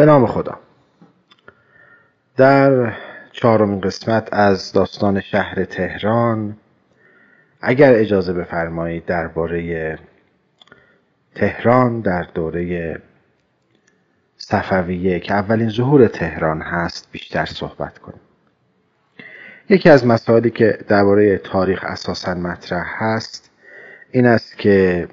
به نام خدا. در چهارمین قسمت از داستان شهر تهران اگر اجازه بفرمایید درباره تهران در دوره صفویه که اولین ظهور تهران هست بیشتر صحبت کنیم. یکی از مسائلی که درباره تاریخ اساسا مطرح هست این است که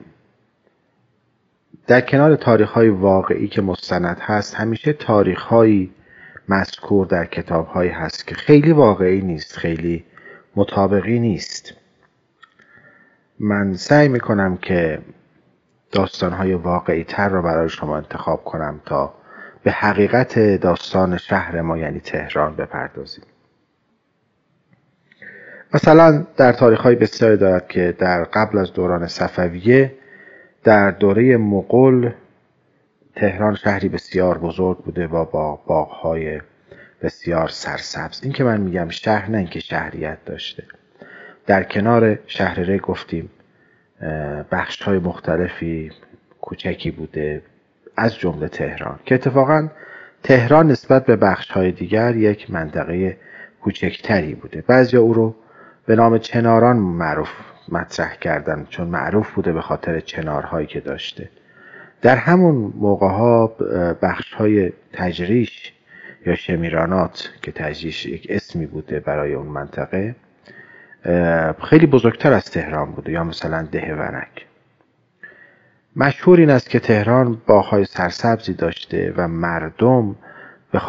در کنار تاریخ های واقعی که مستند هست همیشه تاریخ های مذکور در کتاب هایی هست که خیلی واقعی نیست خیلی مطابقی نیست. من سعی می‌کنم که داستان های واقعی تر را برای شما انتخاب کنم تا به حقیقت داستان شهر ما یعنی تهران بپردازیم. مثلا در تاریخ های بسیاری دارد که در قبل از دوران صفویه در دوره مغول تهران شهری بسیار بزرگ بوده با باغهای بسیار سرسبز. این که من میگم شهر نه اینکه شهریت داشته. در کنار شهر ری گفتیم بخش های مختلفی کوچکی بوده از جمله تهران که اتفاقا تهران نسبت به بخش های دیگر یک منطقه کوچکتری بوده. بعضی او رو به نام چناران معروف مطرح کردن چون معروف بوده به خاطر چنارهایی که داشته. در همون موقع ها بخش های تجریش یا شمیرانات که تجریش یک اسمی بوده برای اون منطقه خیلی بزرگتر از تهران بوده یا مثلا دهورک مشهور این است که تهران باغهای سرسبزی داشته و مردم به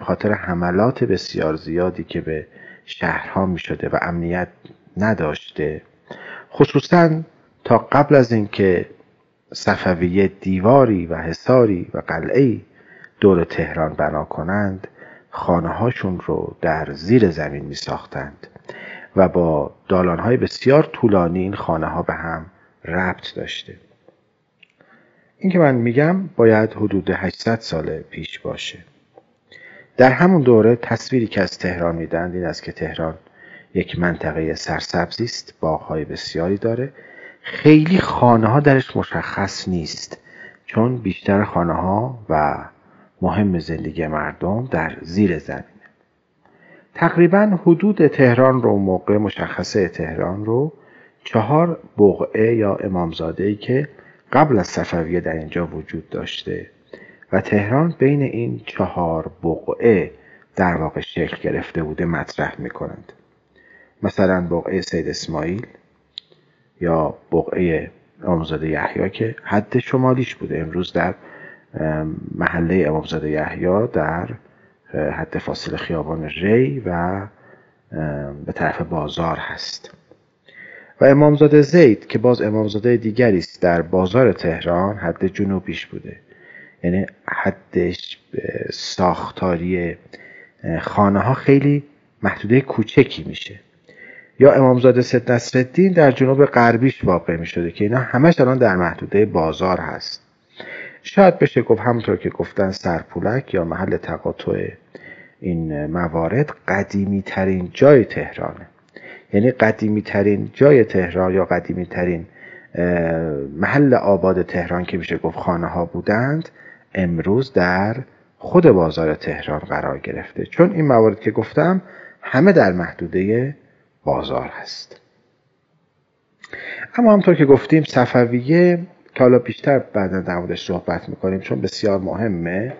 خاطر حملات بسیار زیادی که به شهرها می شده و امنیت نداشته. خصوصا تا قبل از اینکه صفویه دیواری و حصاری و قلعه دور تهران بنا کنند خانه هاشون رو در زیر زمین می ساختند و با دالان های بسیار طولانی این خانه ها به هم ربط داشته. این که من میگم باید حدود 800 سال پیش باشه. در همون دوره تصویری که از تهران میدند این است که تهران یک منطقه سرسبزی است باغهای بسیاری داره. خیلی خانه ها درش مشخص نیست چون بیشتر خانه ها و مهم زندگی مردم در زیر زمینه. تقریبا حدود تهران رو موقع مشخصه تهران رو چهار بقعه یا امامزاده ای که قبل از صفویه در اینجا وجود داشته. و تهران بین این چهار بقعه در واقع شکل گرفته بوده مطرح می کنند. مثلا بقعه سید اسماعیل یا بقعه امامزاده یحیی که حد شمالیش بوده. امروز در محله امامزاده یحیی در حد فاصله خیابان ری و به طرف بازار هست. و امامزاده زید که باز امامزاده دیگری است در بازار تهران حد جنوبیش بوده. یعنی حدش ساختاری خانه ها خیلی محدوده کوچکی میشه. یا امامزاده سید نصرالدین در جنوب غربیش واقع می شده که اینا همش الان در محدوده بازار هست. شاید بشه گفت همونطور که گفتن سرپولک یا محل تقاطع این موارد قدیمی ترین جای تهرانه یعنی قدیمی ترین جای تهران یا قدیمی ترین محل آباد تهران که میشه گفت خانه ها بودند امروز در خود بازار تهران قرار گرفته. چون این موارد که گفتم همه در محدوده بازار هست. اما همطور که گفتیم صفویه که حالا بیشتر بعدا در موردش صحبت می‌کنیم چون بسیار مهمه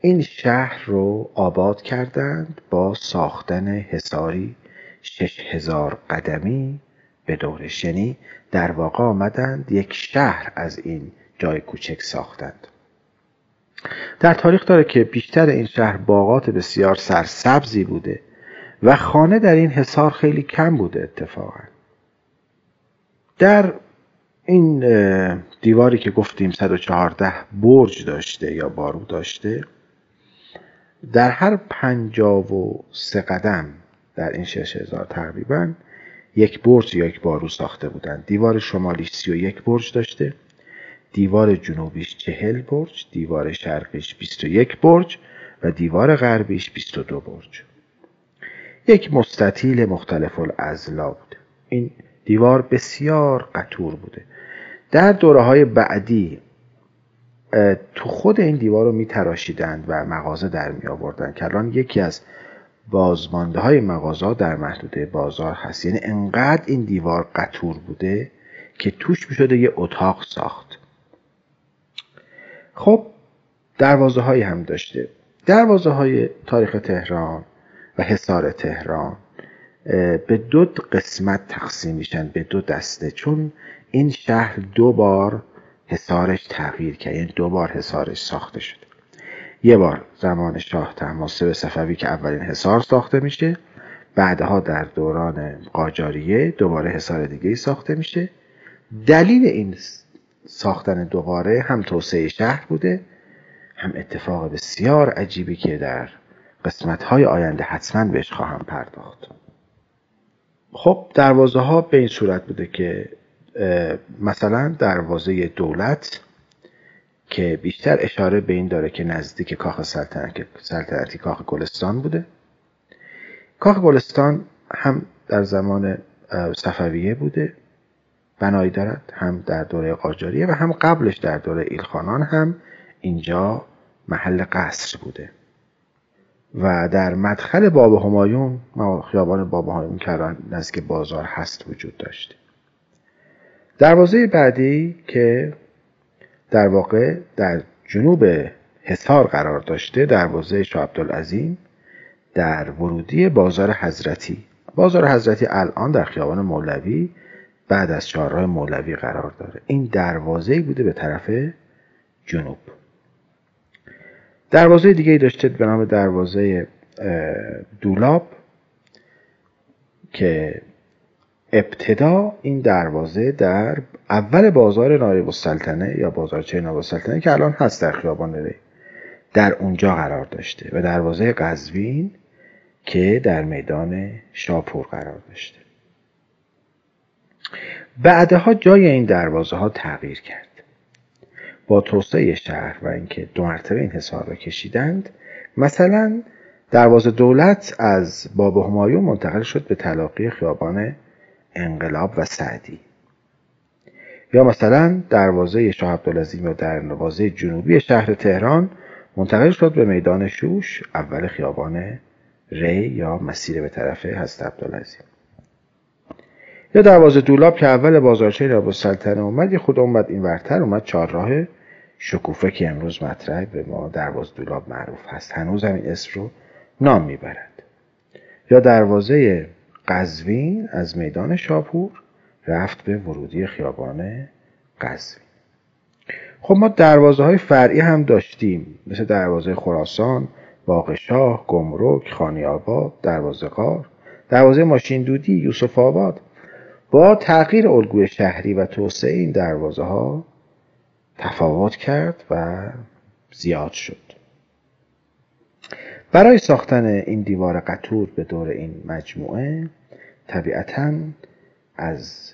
این شهر رو آباد کردند با ساختن حساری شش هزار قدمی به دورش یعنی در واقع آمدند یک شهر از این جای کوچک ساختند. در تاریخ داره که بیشتر این شهر باغات بسیار سرسبزی بوده و خانه در این حصار خیلی کم بوده اتفاقا. در این دیواری که گفتیم 114 برج داشته یا بارو داشته در هر پنجاه و سه قدم در این شش هزار تقریبا یک برج یا یک بارو ساخته بودند دیوار و یک برج داشته. دیوار جنوبیش چهل برج دیوار شرقیش بیست و یک برج و دیوار غربیش بیست و دو برج. یک مستطیل مختلف الازلا بود این دیوار بسیار قطور بوده. در دوره های بعدی تو خود این دیوار رو می تراشیدند و مغازه در می آوردن که الان یکی از بازمانده های مغازه در محدوده بازار هست. یعنی انقدر این دیوار قطور بوده که توش می شده یه اتاق ساخت. خب دروازه هایی هم داشته. دروازه های تاریخ تهران و حصار تهران به دو قسمت تقسیم میشن به دو دسته. چون این شهر دو بار حصارش تغییر کرد یعنی دو بار حصارش ساخته شده. یه بار زمان شاه به صفوی که اولین حصار ساخته میشه بعدها در دوران قاجاریه دوباره حصار دیگه ساخته میشه. دلیل این ساختن دوباره هم توسعه شهر بوده هم اتفاق بسیار عجیبی که در قسمت های آینده حتما بهش خواهم پرداخت. خب دروازه ها به این صورت بوده که مثلا دروازه دولت که بیشتر اشاره به این داره که نزدیک کاخ سلطنتی کاخ گلستان بوده. کاخ گلستان هم در زمان صفویه بوده. بنایی دارد. هم در دوره قاجاریه و هم قبلش در دوره ایلخانان هم اینجا محل قصر بوده. و در مدخل باب همایون خیابان باب همایون که نزدیک بازار هست وجود داشته دروازه بعدی که در واقع در جنوب حصار قرار داشته دروازه شاه عبدالعظیم در ورودی بازار حضرتی. بازار حضرتی الان در خیابان مولوی بعد از چهارراه مولوی قرار داره. این دروازه بوده به طرف جنوب. دروازه دیگه داشته به نام دروازه دولاب که ابتدا این دروازه در اول بازار نایب السلطنه یا بازارچه نایب السلطنه که الان هست در خیابان ری در اونجا قرار داشته و دروازه قزوین که در میدان شاپور قرار داشته. بعدها جای این دروازه ها تغییر کرد. با توسعه شهر و اینکه دو مرتبه این حصار را کشیدند مثلا دروازه دولت از باب همایون منتقل شد به تلاقی خیابان انقلاب و سعدی. یا مثلا دروازه شاه عبدالعظیم یا در نوازه جنوبی شهر تهران منتقل شد به میدان شوش اول خیابان ری یا مسیر به طرف حضرت عبدالعظیم. یا دروازه دولاب که اول بازارچه ناب السلطنه اومد یه خود اومد این ورتر اومد چهارراه شکوفه که امروز مطرح به ما دروازه دولاب معروف هست. هنوز هم این اسم رو نام می‌برد. یا دروازه قزوین از میدان شاپور رفت به ورودی خیابان قزوین. خب ما دروازه های فرعی هم داشتیم مثل دروازه خراسان باغ شاه گمرک خانی دروازه قار دروازه ماشین دودی یوسف آباد. با تغییر الگوی شهری و توسعه این دروازه ها تفاوت کرد و زیاد شد. برای ساختن این دیوار قطور به دور این مجموعه طبیعتا از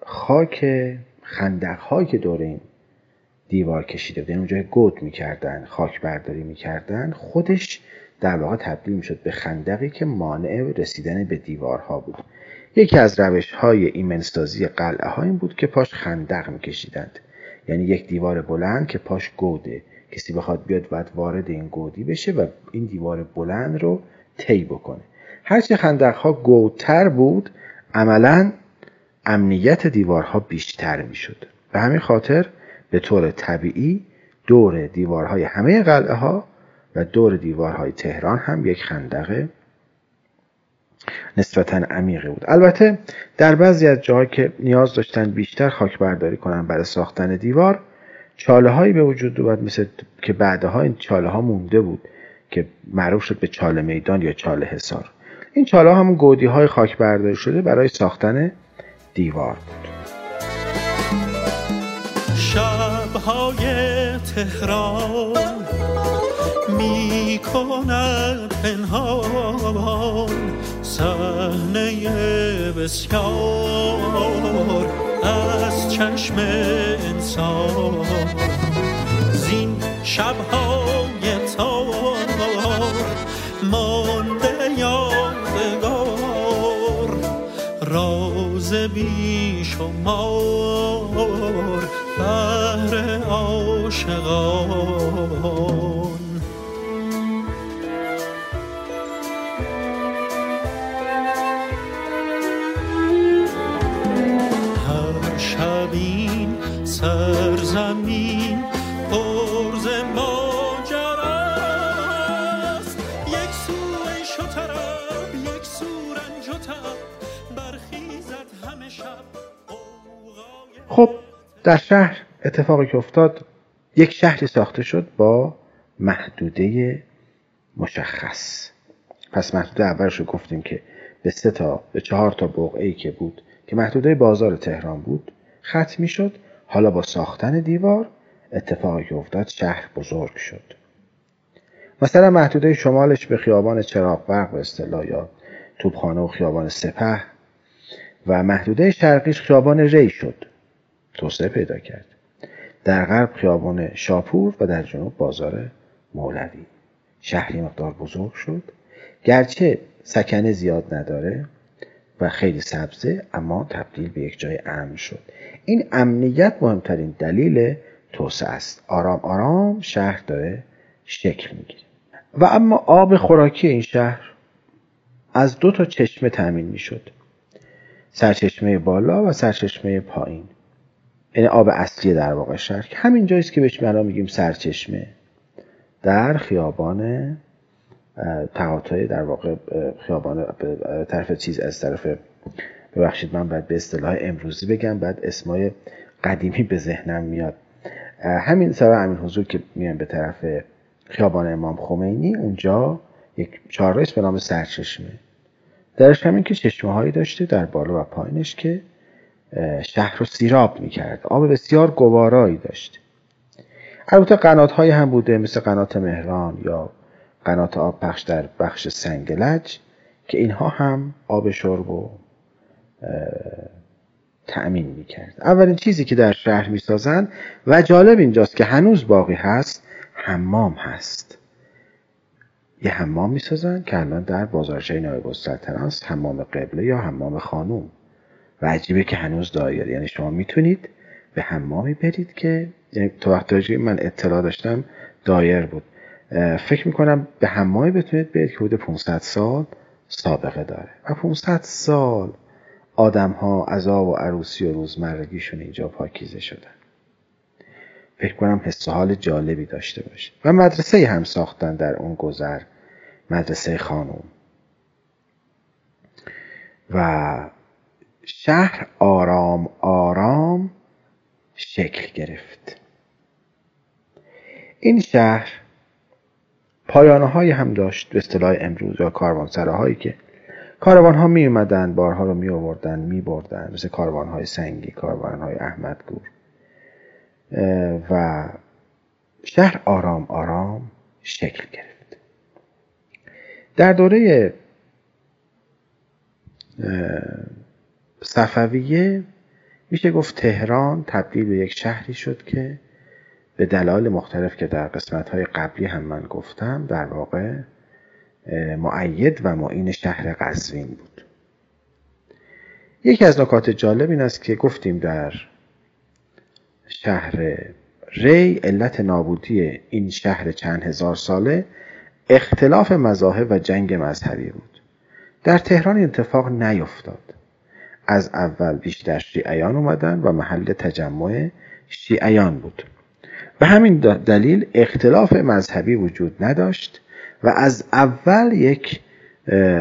خاک خندق هایی که دور این دیوار کشیده بودن اونجا گود می‌کردن خاک برداری می‌کردن خودش در واقع تبدیل می‌شد به خندقی که مانع رسیدن به دیوارها بود. یکی از روش های ایمنسازی قلعه ها این بود که پاش خندق میکشیدند. یعنی یک دیوار بلند که پاش گوده. کسی بخواد بیاد باید وارد این گودی بشه و این دیوار بلند رو طی بکنه. هرچه خندق ها گودتر بود عملا امنیت دیوارها بیشتر می‌شد. به همین خاطر به طور طبیعی دور دیوارهای همه قلعه ها و دور دیوارهای تهران هم یک خندق نسبتا عمیقی بود. البته در بعضی از جاها که نیاز داشتن بیشتر خاک برداری کنن برای ساختن دیوار چاله هایی به وجود اومد مثل که بعدها این چاله ها مونده بود که معروف شد به چاله میدان یا چاله حصار. این چاله ها همون گودی های خاک برداری شده برای ساختن دیوار بود. شبهای تهران می کند پنهان بسیار از چشم انسان. زین شبهای تار مانده یادگار راز بی شمار بهر عاشقان. خب در شهر اتفاقی که افتاد یک شهری ساخته شد با محدوده مشخص. پس محدوده اولش رو گفتیم که به سه تا به چهار تا بقعه که بود که محدوده بازار تهران بود ختم شد. حالا با ساختن دیوار اتفاقی که افتاد شهر بزرگ شد. مثلا محدوده شمالش به خیابان چراغ برق به اصطلاح یا توپخانه و خیابان سپه و محدوده شرقیش خیابان ری شد. توسعه پیدا کرد. در غرب خیابان شاپور و در جنوب بازار مولوی. شهری مقدار بزرگ شد. گرچه سکنه زیاد نداره و خیلی سبزه اما تبدیل به یک جای امن شد. این امنیت مهمترین دلیل توسعه است. آرام آرام شهر داره شکل می‌گیره. و اما آب خوراکی این شهر از دو تا چشمه تأمین می‌شد. سرچشمه بالا و سرچشمه پایین. یعنی آب اصلی در واقع که همین جاییست که بهش ما میگیم سرچشمه. در خیابان تقاطع در واقع خیابان طرف چیز از طرف ببخشید من باید به اصطلاح امروزی بگم بعد اسمای قدیمی به ذهنم میاد. همین سر امین حضور که میان به طرف خیابان امام خمینی اونجا یک چهارراهی به نام سرچشمه. درش همین که چشمه هایی داشته در بالا و پایینش که شهر رو سیراب می‌کرد. آب بسیار گوارایی داشت. البته قنات های هم بوده مثل قنات مهران یا قنات آب پخش در بخش سنگلج که اینها هم آب شرب و تأمین می‌کرد. اولین چیزی که در شهر می‌سازند و جالب اینجاست که هنوز باقی هست حمام هست. یه حمام می‌سازن که الان در بازارچه نایب السلطنه است حمام قبله یا حمام خانوم و عجیبه که هنوز دایر یعنی شما می‌تونید به حمامی برید که یعنی تو وقت من اطلاع داشتم دایر بود. فکر می‌کنم به حمامی بتونید برید که حدود 500 سال سابقه داره. و 500 سال آدم ها عذاب و عروسی و روزمرگیشون اینجا پاکیزه شدن. فکر کنم حس حال جالبی داشته باشه و مدرسه هم ساختن در اون گذر مدرسه خانوم و شهر آرام آرام شکل گرفت. این شهر پایانه های هم داشت به اصطلاح امروز یا کاروانسره هایی که کاروان ها می اومدن بارها رو می آوردن می بردن مثل کاروان های سنگی کاروان های احمدگور و شهر آرام آرام شکل گرفت. در دوره صفویه میشه گفت تهران تبدیل به یک شهری شد که به دلایل مختلف که در قسمت های قبلی هم من گفتم در واقع معید و معین شهر قزوین بود. یکی از نکات جالب این است که گفتیم در شهر ری علت نابودی این شهر چند هزار ساله اختلاف مذاهب و جنگ مذهبی بود. در تهران اتفاق نیفتاد. از اول بیشتر شیعیان اومدن و محل تجمع شیعیان بود. به همین دلیل اختلاف مذهبی وجود نداشت و از اول یک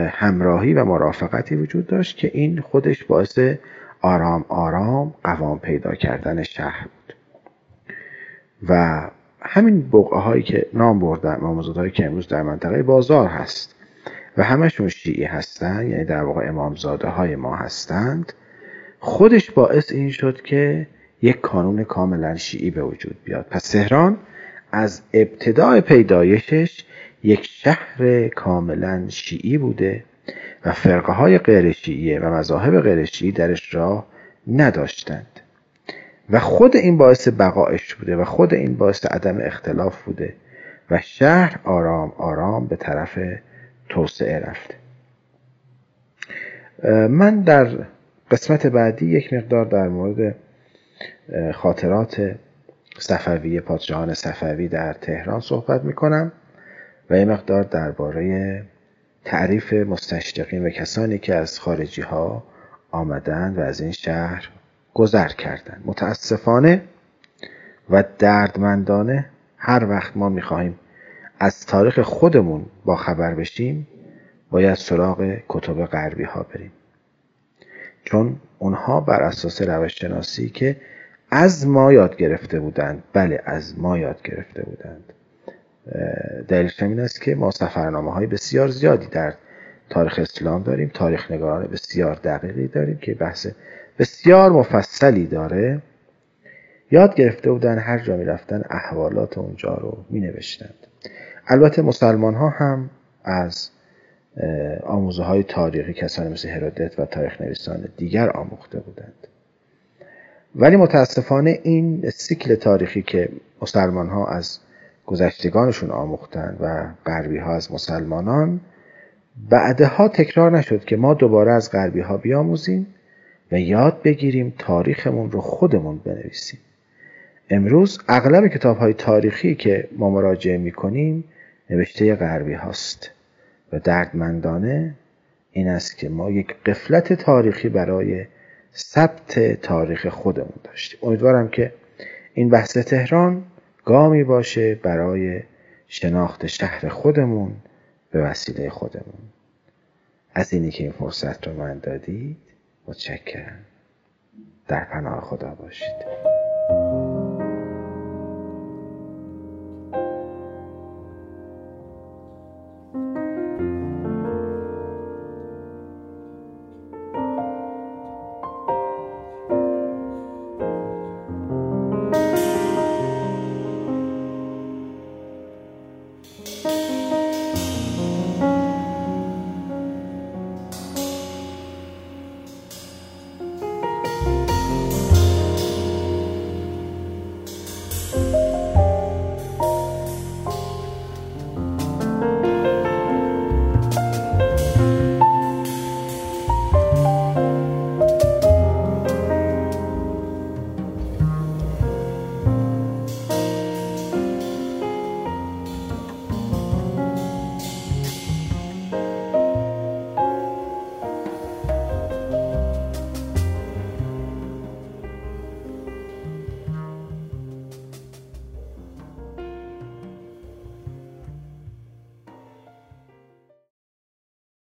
همراهی و مرافقتی وجود داشت که این خودش باعث آرام آرام قوام پیدا کردن شهر بود. و همین بقعه هایی که نام بردن ماموزاد هایی که امروز در منطقه بازار هست و همشون شیعی هستند یعنی در واقع امامزاده های ما هستند خودش باعث این شد که یک کانون کاملا شیعی به وجود بیاد. پس تهران از ابتدای پیدایشش یک شهر کاملا شیعی بوده و فرقه های غیر شیعی و مذاهب غیر شیعی درش راه نداشتند. و خود این باعث بقایش بوده و خود این باعث عدم اختلاف بوده و شهر آرام آرام به طرف توسعه رفته. من در قسمت بعدی یک مقدار در مورد خاطرات صفوی پادشاهان صفوی در تهران صحبت می کنم و یه مقدار درباره تعریف مستشرقین و کسانی که از خارجی ها آمدند و از این شهر گذر کردند متاسفانه و دردمندانه هر وقت ما می‌خواهیم از تاریخ خودمون با خبر بشیم باید سراغ کتب غربی ها بریم. چون اونها بر اساس روش شناسی که از ما یاد گرفته بودند بله از ما یاد گرفته بودند. دلیلش این است که ما سفرنامه های بسیار زیادی در تاریخ اسلام داریم تاریخ نگاران بسیار دقیقی داریم که بحث بسیار مفصلی داره. یاد گرفته بودن هر جا می رفتن احوالات اونجا رو می نوشتند. البته مسلمان ها هم از آموزه های تاریخی کسانی مثل هرودت و تاریخ نویسان دیگر آموخته بودند. ولی متاسفانه این سیکل تاریخی که مسلمان ها از گذشتگانشون آموختند و غربی ها از مسلمانان بعدها تکرار نشد که ما دوباره از غربی ها بیاموزیم. و یاد بگیریم تاریخمون رو خودمون بنویسیم. امروز اغلب کتاب های تاریخی که ما مراجعه می کنیم نوشته غربی هاست و دردمندانه این است که ما یک قفلت تاریخی برای ثبت تاریخ خودمون داشتیم. امیدوارم که این بحث تهران گامی باشه برای شناخت شهر خودمون به وسیله خودمون. از اینی که این فرصت رو من دادید متشکرم. در پناه خدا باشید.